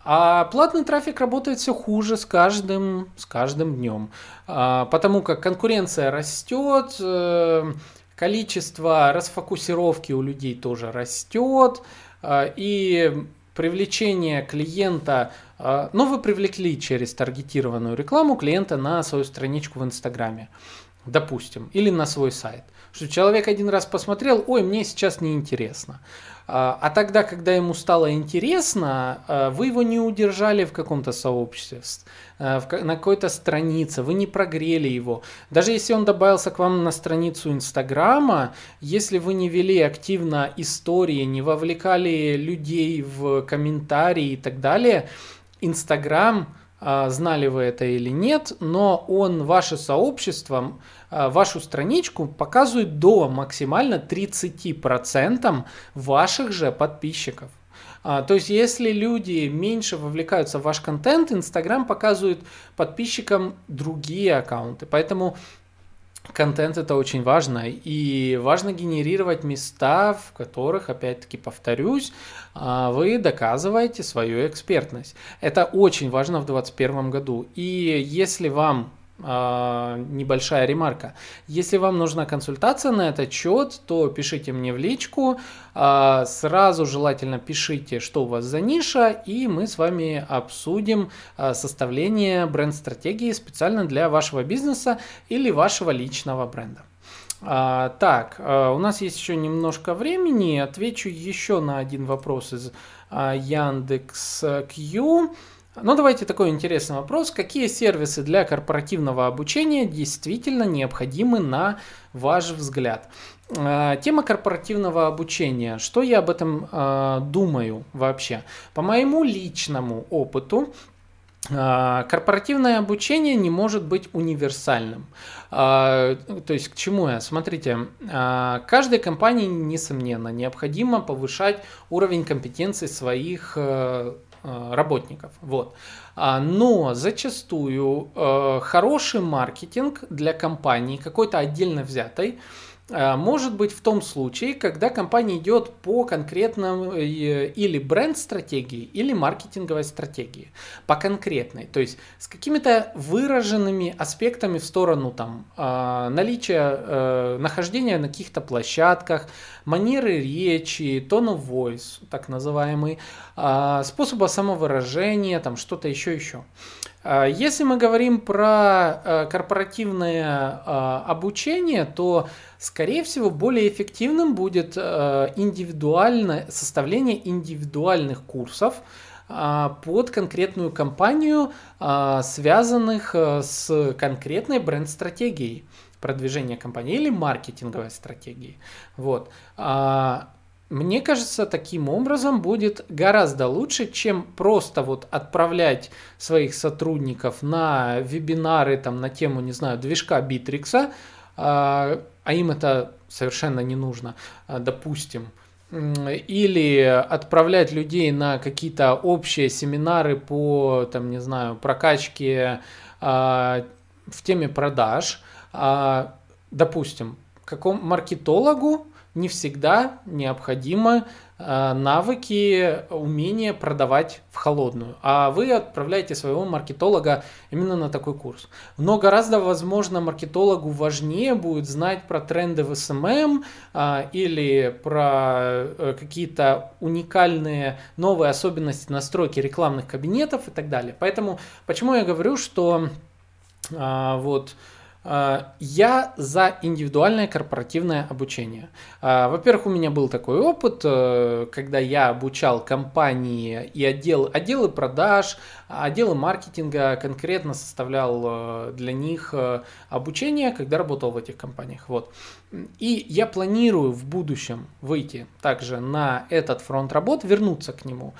А платный трафик работает все хуже с каждым, с каждым днем, а, потому как конкуренция растет, э, количество расфокусировки у людей тоже растет, а, и привлечение клиента, а, ну вы привлекли через таргетированную рекламу клиента на свою страничку в Инстаграме, допустим, или на свой сайт. Что человек один раз посмотрел, ой, мне сейчас неинтересно. А, а тогда, когда ему стало интересно, а, вы его не удержали в каком-то сообществе, а, на какой-то странице, вы не прогрели его. Даже если он добавился к вам на страницу Инстаграма, если вы не вели активно истории, не вовлекали людей в комментарии и так далее, Инстаграм а, знали вы это или нет, но он ваше сообщество, а, вашу страничку показывает до максимально 30% ваших же подписчиков. А, то есть, если люди меньше вовлекаются в ваш контент, Инстаграм показывает подписчикам другие аккаунты. Поэтому контент это очень важно. И важно генерировать места, в которых, опять-таки, повторюсь, а, вы доказываете свою экспертность. Это очень важно в 2021 году. И если вам а, небольшая ремарка. Если вам нужна консультация на этот счет, то пишите мне в личку. А, сразу желательно пишите, что у вас за ниша, и мы с вами обсудим а, составление бренд-стратегии специально для вашего бизнеса или вашего личного бренда. Так, у нас есть еще немножко времени. Отвечу еще на один вопрос из Яндекс Q. Ну, давайте такой интересный вопрос. Какие сервисы для корпоративного обучения действительно необходимы на ваш взгляд? А, тема корпоративного обучения. Что я об этом э, думаю вообще? По моему личному опыту, а, Корпоративное обучение не может быть универсальным. То есть к чему я? Смотрите, каждой компании, несомненно, необходимо повышать уровень компетенции своих э, Э, работников. Вот. А, но зачастую э, хороший маркетинг для компании, какой-то отдельно взятой, э, может быть в том случае, когда компания идет по конкретному или бренд-стратегии, или маркетинговой стратегии. По конкретной. То есть с какими-то выраженными аспектами в сторону там, наличия, нахождения на каких-то площадках, манеры речи, tone of voice, так называемый, а, способа самовыражения, там что-то еще еще. А, если мы говорим про а, корпоративное обучение, то, скорее всего, более эффективным будет индивидуальное составление индивидуальных курсов под конкретную компанию, связанных с конкретной бренд-стратегией продвижения компании или маркетинговой стратегии. Вот. А, мне кажется, таким образом будет гораздо лучше, чем просто вот отправлять своих сотрудников на вебинары там на тему, не знаю, движка Битрикса, а, а им это совершенно не нужно, а, допустим, или отправлять людей на какие-то общие семинары по, там, не знаю, прокачке в теме продаж, а, допустим, какому маркетологу не всегда необходимо а, навыки, умение продавать в холодную. А вы отправляете своего маркетолога именно на такой курс. Но гораздо, возможно, маркетологу важнее будет знать про тренды в SMM эм эм, а, или про э, какие-то уникальные новые особенности настройки рекламных кабинетов и так далее. Поэтому почему я говорю, что вот а, я за индивидуальное корпоративное обучение. А, во-первых, у меня был такой опыт, э, когда я обучал компании и отдел, отделы продаж, отделы маркетинга, конкретно составлял э, для них э, обучение, когда работал в этих компаниях. Вот. И я планирую в будущем выйти также на этот фронт работ, вернуться к нему.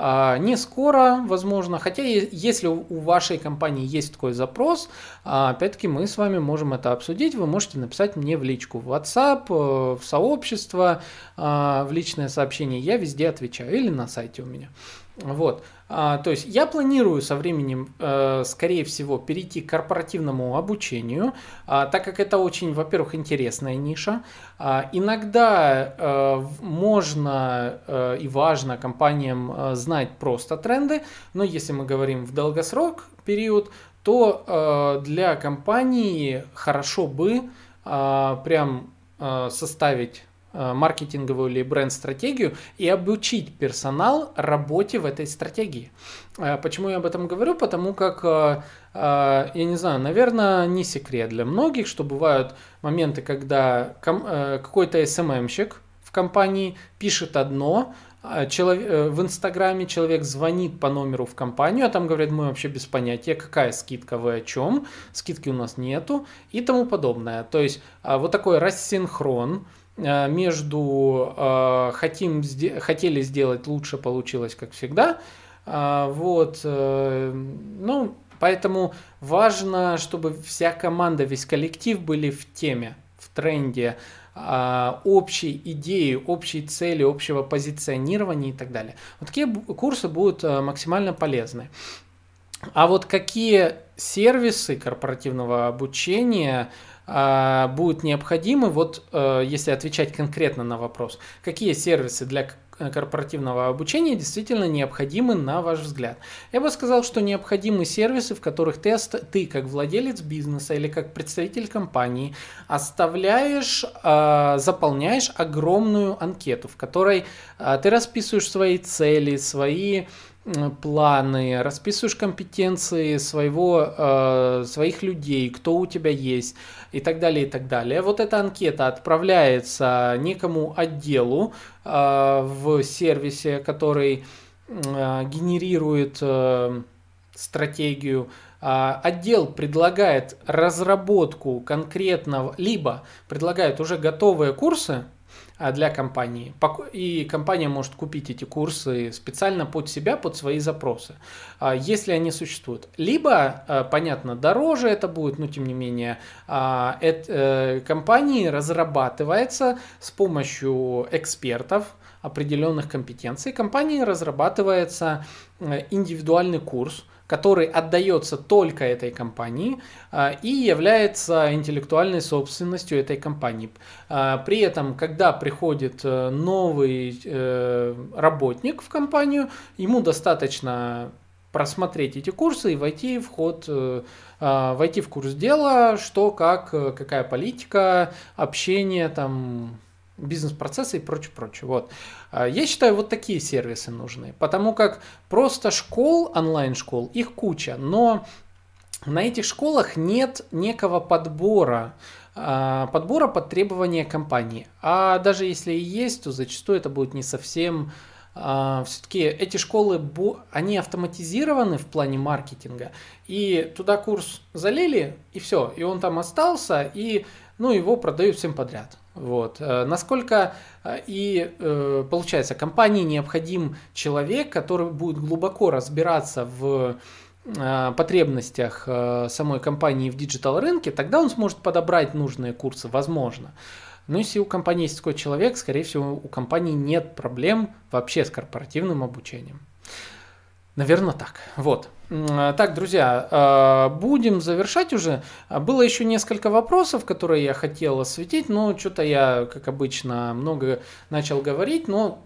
А, не скоро, возможно, хотя если у вашей компании есть такой запрос, а, опять-таки мы с вами можем это обсудить. Вы можете написать мне в личку в WhatsApp, э, в сообщество, а, в личное сообщение. Я везде отвечаю или на сайте у меня. Вот. А, то есть я планирую со временем, э, скорее всего, перейти к корпоративному обучению, а, так как это очень, во-первых, интересная ниша. А, иногда э, можно э, и важно компаниям э, знать просто тренды, но если мы говорим в долгосрок период, то э, для компании хорошо бы э, прям э, составить маркетинговую или бренд-стратегию и обучить персонал работе в этой стратегии. Э, почему я об этом говорю? Потому как, э, я не знаю, наверное, не секрет для многих, что бывают моменты, когда какой-то SMM-щик в компании пишет одно, а в Инстаграме человек звонит по номеру в компанию, а там говорят, мы вообще без понятия, какая скидка, вы о чем, скидки у нас нету и тому подобное. То есть вот такой рассинхрон, Э, между э, хотим, хотели сделать лучше, получилось как всегда. Э, вот, ну, поэтому важно, чтобы вся команда, весь коллектив были в теме, в тренде, общей идеи, общей цели, общего позиционирования и так далее. Вот такие курсы будут максимально полезны. А вот какие сервисы корпоративного обучения будут необходимы, вот э, если отвечать конкретно на вопрос, какие сервисы для корпоративного обучения действительно необходимы на ваш взгляд? Я бы сказал, что необходимы сервисы, в которых ты, ты как владелец бизнеса или как представитель компании оставляешь, а, заполняешь огромную анкету, в которой а, ты расписываешь свои цели, свои планы, расписываешь компетенции своего, э, своих людей, кто у тебя есть и так далее, и так далее. Вот эта анкета отправляется некому отделу э, в сервисе, который э, генерирует э, стратегию. Э, отдел предлагает разработку конкретного, либо предлагает уже готовые курсы, для компании. И компания может купить эти курсы специально под себя, под свои запросы, а, если они существуют. Либо, а, понятно, дороже это будет, но тем не менее, это, э, компании разрабатывается с помощью экспертов, определенных компетенций. Компании разрабатывается э, индивидуальный курс, который отдается только этой компании а, и является интеллектуальной собственностью этой компании. А, при этом, когда приходит э, новый э, работник в компанию, ему достаточно просмотреть эти курсы и войти в ход, э, а, войти в курс дела, что, как, какая политика, общение, там, бизнес-процессы и прочее, прочее. Вот. А, я считаю, вот такие сервисы нужны, потому как просто школ, онлайн-школ, их куча, но на этих школах нет некого подбора, а, подбора под требования компании. А даже если и есть, то зачастую это будет не совсем а, все-таки эти школы, они автоматизированы в плане маркетинга, и туда курс залили, и все, и он там остался, и ну, его продают всем подряд. Вот. Э, насколько э, и э, получается, компании необходим человек, который будет глубоко разбираться в потребностях самой компании в digital рынке, тогда он сможет подобрать нужные курсы, возможно. Но если у компании есть такой человек, скорее всего, у компании нет проблем вообще с корпоративным обучением. Наверное, так. Вот. Так, друзья, а, будем завершать уже. Было еще несколько вопросов, которые я хотел осветить, но что-то я, как обычно, много начал говорить, но